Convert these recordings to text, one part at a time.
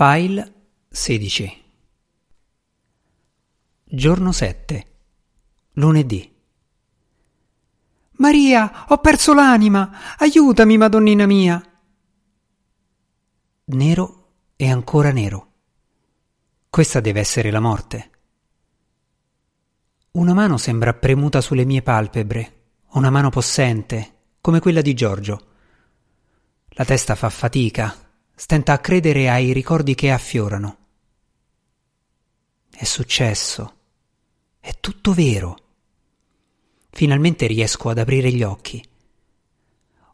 File 16 Giorno 7 Lunedì Maria, ho perso l'anima! Aiutami, Madonnina mia! Nero e ancora nero. Questa deve essere la morte. Una mano sembra premuta sulle mie palpebre, una mano possente, come quella di Giorgio. La testa fa fatica, stenta a credere ai ricordi che affiorano. È successo. È tutto vero. Finalmente riesco ad aprire gli occhi.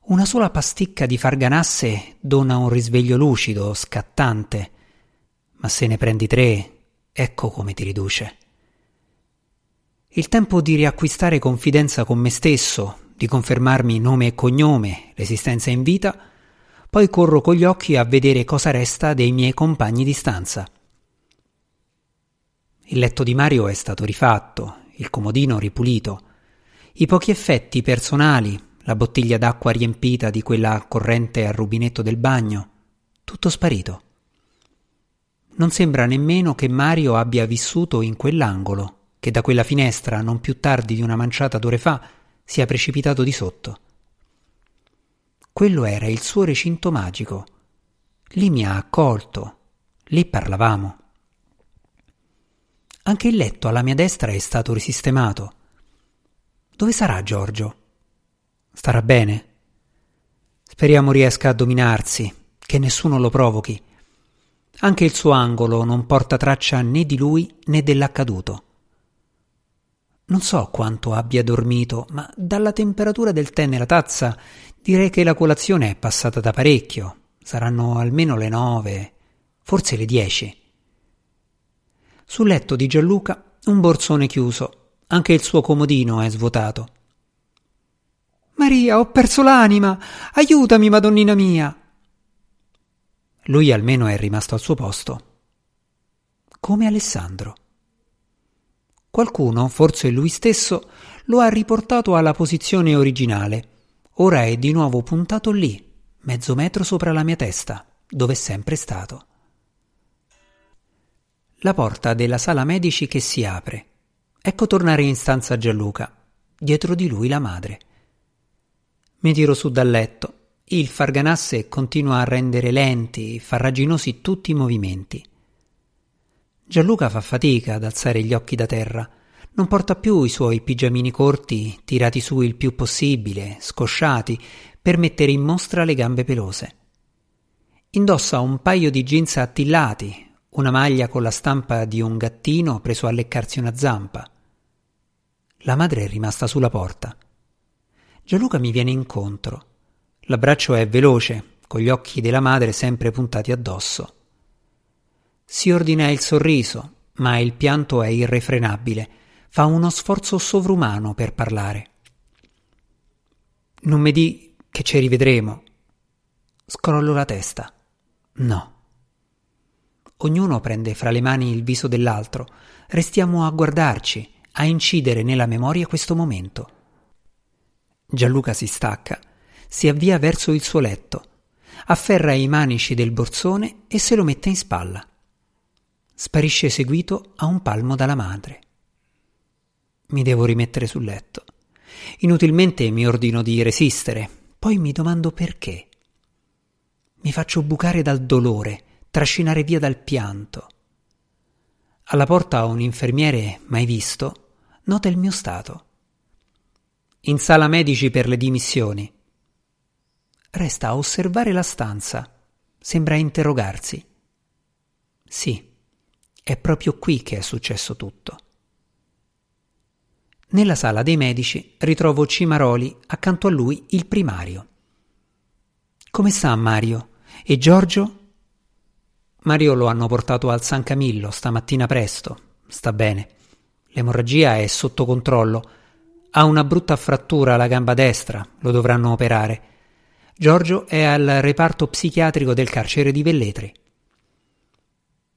Una sola pasticca di farganasse dona un risveglio lucido, scattante, ma se ne prendi tre, ecco come ti riduce. Il tempo di riacquistare confidenza con me stesso, di confermarmi nome e cognome, l'esistenza in vita, poi corro con gli occhi a vedere cosa resta dei miei compagni di stanza. Il letto di Mario è stato rifatto, il comodino ripulito, i pochi effetti personali, la bottiglia d'acqua riempita di quella corrente al rubinetto del bagno, tutto sparito. Non sembra nemmeno che Mario abbia vissuto in quell'angolo, che da quella finestra, non più tardi di una manciata d'ore fa, sia precipitato di sotto. Quello era il suo recinto magico. Lì mi ha accolto. Lì parlavamo. Anche il letto alla mia destra è stato risistemato. Dove sarà Giorgio? Starà bene? Speriamo riesca a dominarsi, che nessuno lo provochi. Anche il suo angolo non porta traccia né di lui né dell'accaduto. Non so quanto abbia dormito, ma dalla temperatura del tè nella tazza Direi che la colazione è passata da parecchio. Saranno almeno le nove, forse le dieci. Sul letto di Gianluca un borsone chiuso. Anche il suo comodino è svuotato. Maria, ho perso l'anima. Aiutami, Madonnina mia. Lui almeno è rimasto al suo posto. Come Alessandro. Qualcuno, forse lui stesso, lo ha riportato alla posizione originale Ora è di nuovo puntato lì, mezzo metro sopra la mia testa, dove è sempre stato. La porta della sala medici che si apre. Ecco tornare in stanza Gianluca. Dietro di lui la madre. Mi tiro su dal letto. Il farganasse continua a rendere lenti, farraginosi tutti i movimenti. Gianluca fa fatica ad alzare gli occhi da terra non porta più i suoi pigiamini corti, tirati su il più possibile, scosciati, per mettere in mostra le gambe pelose. Indossa un paio di jeans attillati, una maglia con la stampa di un gattino preso a leccarsi una zampa. La madre è rimasta sulla porta. Gianluca mi viene incontro. L'abbraccio è veloce, con gli occhi della madre sempre puntati addosso. Si ordina il sorriso, ma il pianto è irrefrenabile fa uno sforzo sovrumano per parlare. Non mi di che ci rivedremo. Scrollo la testa. No. Ognuno prende fra le mani il viso dell'altro. Restiamo a guardarci, a incidere nella memoria questo momento. Gianluca si stacca, si avvia verso il suo letto, afferra i manici del borsone e se lo mette in spalla. Sparisce seguito a un palmo dalla madre. Mi devo rimettere sul letto. Inutilmente mi ordino di resistere, poi mi domando perché. Mi faccio bucare dal dolore, trascinare via dal pianto. Alla porta un infermiere, mai visto, nota il mio stato. In sala medici per le dimissioni. Resta a osservare la stanza. Sembra interrogarsi. Sì, è proprio qui che è successo tutto. Nella sala dei medici ritrovo Cimaroli, accanto a lui il primario. Come sta Mario? E Giorgio? Mario lo hanno portato al San Camillo stamattina presto. Sta bene. L'emorragia è sotto controllo. Ha una brutta frattura alla gamba destra, lo dovranno operare. Giorgio è al reparto psichiatrico del carcere di Velletri.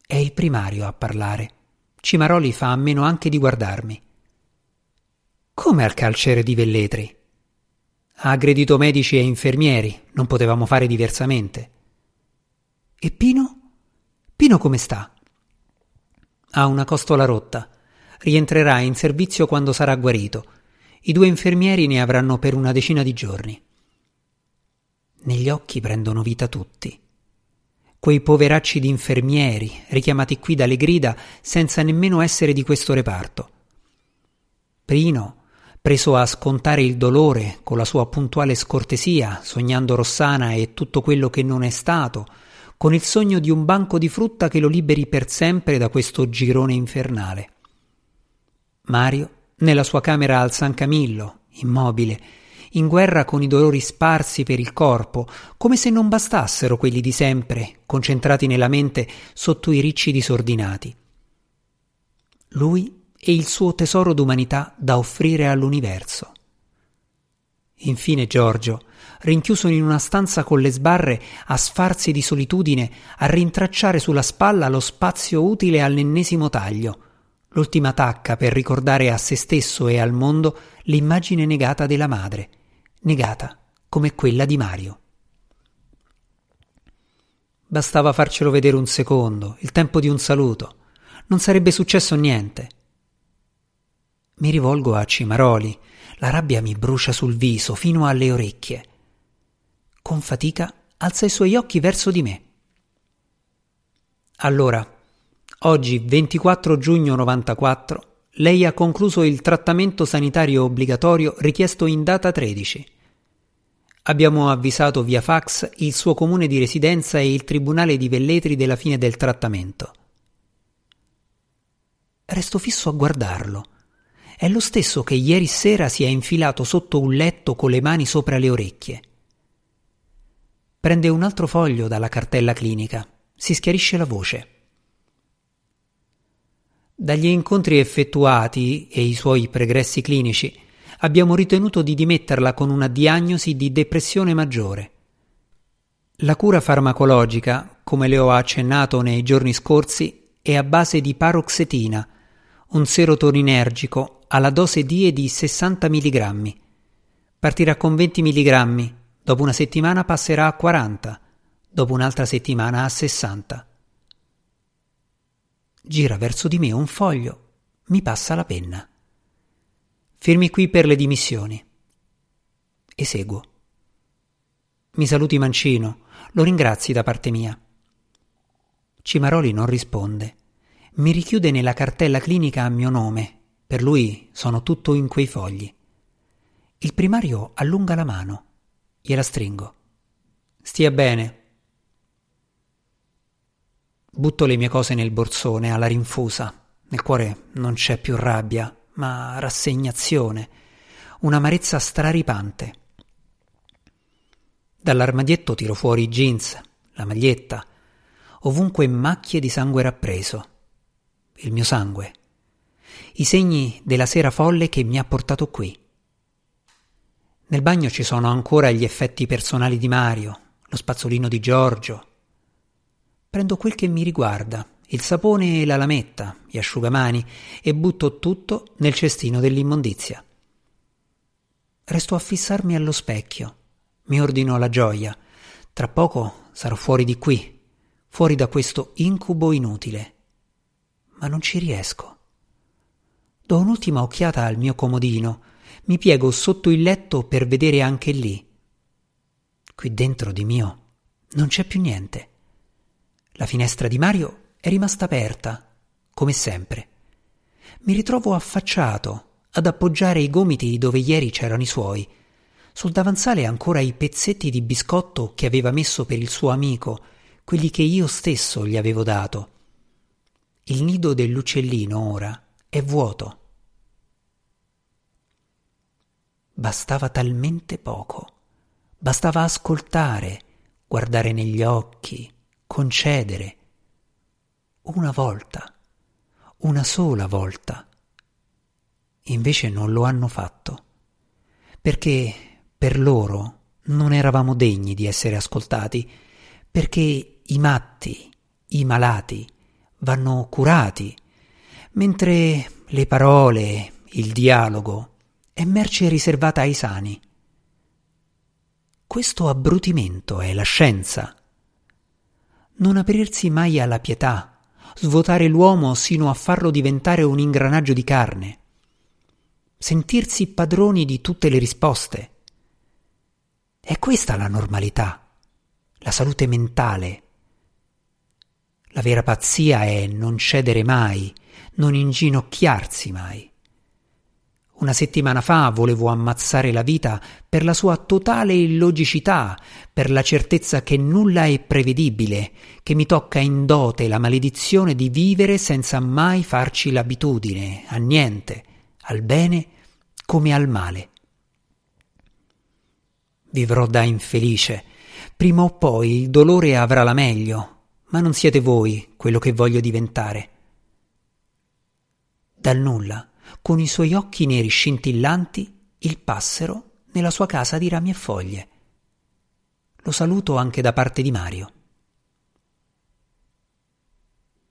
È il primario a parlare. Cimaroli fa a meno anche di guardarmi. Come al carcere di Velletri? Ha aggredito medici e infermieri, non potevamo fare diversamente. E Pino? Pino come sta? Ha una costola rotta. Rientrerà in servizio quando sarà guarito. I due infermieri ne avranno per una decina di giorni. Negli occhi prendono vita tutti. Quei poveracci di infermieri, richiamati qui dalle grida senza nemmeno essere di questo reparto. Prino, preso a scontare il dolore con la sua puntuale scortesia, sognando Rossana e tutto quello che non è stato, con il sogno di un banco di frutta che lo liberi per sempre da questo girone infernale. Mario, nella sua camera al San Camillo, immobile, in guerra con i dolori sparsi per il corpo, come se non bastassero quelli di sempre, concentrati nella mente sotto i ricci disordinati. Lui e il suo tesoro d'umanità da offrire all'universo. Infine Giorgio, rinchiuso in una stanza con le sbarre, a sfarzi di solitudine, a rintracciare sulla spalla lo spazio utile all'ennesimo taglio, l'ultima tacca per ricordare a se stesso e al mondo l'immagine negata della madre, negata come quella di Mario. Bastava farcelo vedere un secondo, il tempo di un saluto. Non sarebbe successo niente. Mi rivolgo a Cimaroli. La rabbia mi brucia sul viso fino alle orecchie. Con fatica alza i suoi occhi verso di me. Allora, oggi 24 giugno 94, lei ha concluso il trattamento sanitario obbligatorio richiesto in data 13. Abbiamo avvisato via fax il suo comune di residenza e il tribunale di Velletri della fine del trattamento. Resto fisso a guardarlo. È lo stesso che ieri sera si è infilato sotto un letto con le mani sopra le orecchie. Prende un altro foglio dalla cartella clinica. Si schiarisce la voce. Dagli incontri effettuati e i suoi pregressi clinici abbiamo ritenuto di dimetterla con una diagnosi di depressione maggiore. La cura farmacologica, come le ho accennato nei giorni scorsi, è a base di paroxetina, un serotoninergico alla dose die di 60 mg. Partirà con 20 mg Dopo una settimana passerà a 40, dopo un'altra settimana a 60. Gira verso di me un foglio, mi passa la penna. Firmi qui per le dimissioni. Eseguo. Mi saluti Mancino, lo ringrazi da parte mia. Cimaroli non risponde. Mi richiude nella cartella clinica a mio nome. Per lui sono tutto in quei fogli. Il primario allunga la mano. Gliela stringo. Stia bene. Butto le mie cose nel borsone alla rinfusa. Nel cuore non c'è più rabbia, ma rassegnazione, un'amarezza straripante. Dall'armadietto tiro fuori i jeans, la maglietta, ovunque macchie di sangue rappreso. Il mio sangue. I segni della sera folle che mi ha portato qui. Nel bagno ci sono ancora gli effetti personali di Mario, lo spazzolino di Giorgio. Prendo quel che mi riguarda, il sapone e la lametta, gli asciugamani, e butto tutto nel cestino dell'immondizia. Resto a fissarmi allo specchio. Mi ordino la gioia. Tra poco sarò fuori di qui, fuori da questo incubo inutile. Ma non ci riesco. Do un'ultima occhiata al mio comodino mi piego sotto il letto per vedere anche lì. Qui dentro di mio non c'è più niente. La finestra di Mario è rimasta aperta, come sempre. Mi ritrovo affacciato, ad appoggiare i gomiti dove ieri c'erano i suoi. Sul davanzale ancora i pezzetti di biscotto che aveva messo per il suo amico, quelli che io stesso gli avevo dato. Il nido dell'uccellino ora è vuoto. Bastava talmente poco. Bastava ascoltare, guardare negli occhi, concedere. Una volta, una sola volta. Invece non lo hanno fatto, perché per loro non eravamo degni di essere ascoltati, perché i matti, i malati, vanno curati, mentre le parole, il dialogo, è merce riservata ai sani. Questo abbrutimento è la scienza. Non aprirsi mai alla pietà, svuotare l'uomo sino a farlo diventare un ingranaggio di carne, sentirsi padroni di tutte le risposte. È questa la normalità, la salute mentale. La vera pazzia è non cedere mai, non inginocchiarsi mai. Una settimana fa volevo ammazzare la vita per la sua totale illogicità, per la certezza che nulla è prevedibile, che mi tocca in dote la maledizione di vivere senza mai farci l'abitudine a niente, al bene come al male. Vivrò da infelice. Prima o poi il dolore avrà la meglio, ma non siete voi quello che voglio diventare. Dal nulla con i suoi occhi neri scintillanti, il passero nella sua casa di rami e foglie. Lo saluto anche da parte di Mario.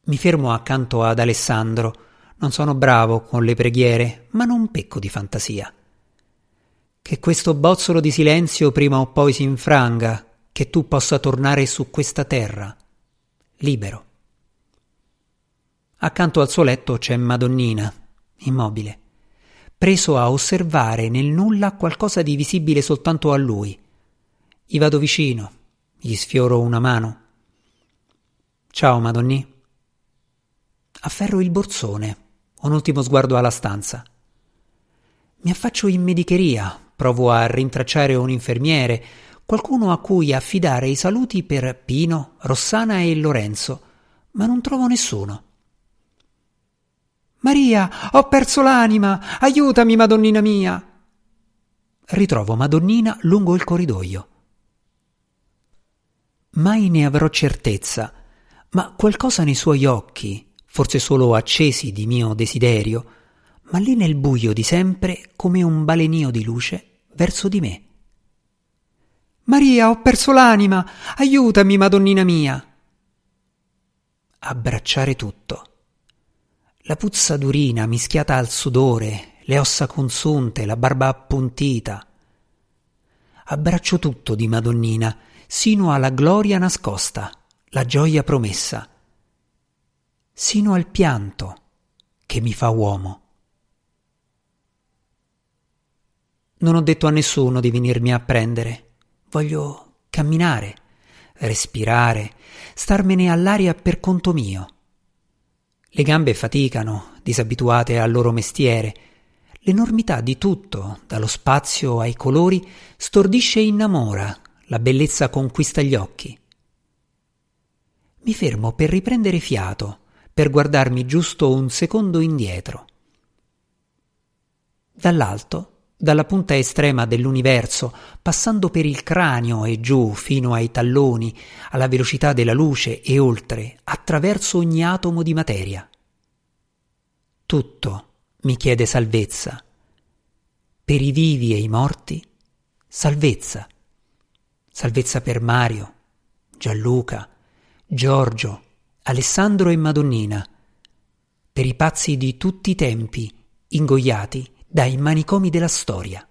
Mi fermo accanto ad Alessandro. Non sono bravo con le preghiere, ma non pecco di fantasia. Che questo bozzolo di silenzio prima o poi si infranga, che tu possa tornare su questa terra, libero. Accanto al suo letto c'è Madonnina, immobile, preso a osservare nel nulla qualcosa di visibile soltanto a lui. Gli vado vicino, gli sfioro una mano. Ciao, Madonni. Afferro il borsone, un ultimo sguardo alla stanza. Mi affaccio in medicheria, provo a rintracciare un infermiere, qualcuno a cui affidare i saluti per Pino, Rossana e Lorenzo, ma non trovo nessuno. Maria, ho perso l'anima! Aiutami, Madonnina mia! Ritrovo Madonnina lungo il corridoio. Mai ne avrò certezza, ma qualcosa nei suoi occhi, forse solo accesi di mio desiderio, ma lì nel buio di sempre come un balenio di luce verso di me. Maria, ho perso l'anima! Aiutami, Madonnina mia! Abbracciare tutto la puzzaturina mischiata al sudore, le ossa consunte, la barba appuntita. Abbraccio tutto di Madonnina, sino alla gloria nascosta, la gioia promessa, sino al pianto che mi fa uomo. Non ho detto a nessuno di venirmi a prendere. Voglio camminare, respirare, starmene all'aria per conto mio. Le gambe faticano, disabituate al loro mestiere. L'enormità di tutto, dallo spazio ai colori, stordisce e innamora, la bellezza conquista gli occhi. Mi fermo per riprendere fiato, per guardarmi giusto un secondo indietro. Dall'alto, dalla punta estrema dell'universo, passando per il cranio e giù fino ai talloni, alla velocità della luce e oltre, attraverso ogni atomo di materia. Tutto mi chiede salvezza. Per i vivi e i morti, salvezza. Salvezza per Mario, Gianluca, Giorgio, Alessandro e Madonnina. Per i pazzi di tutti i tempi, ingoiati dai manicomi della storia.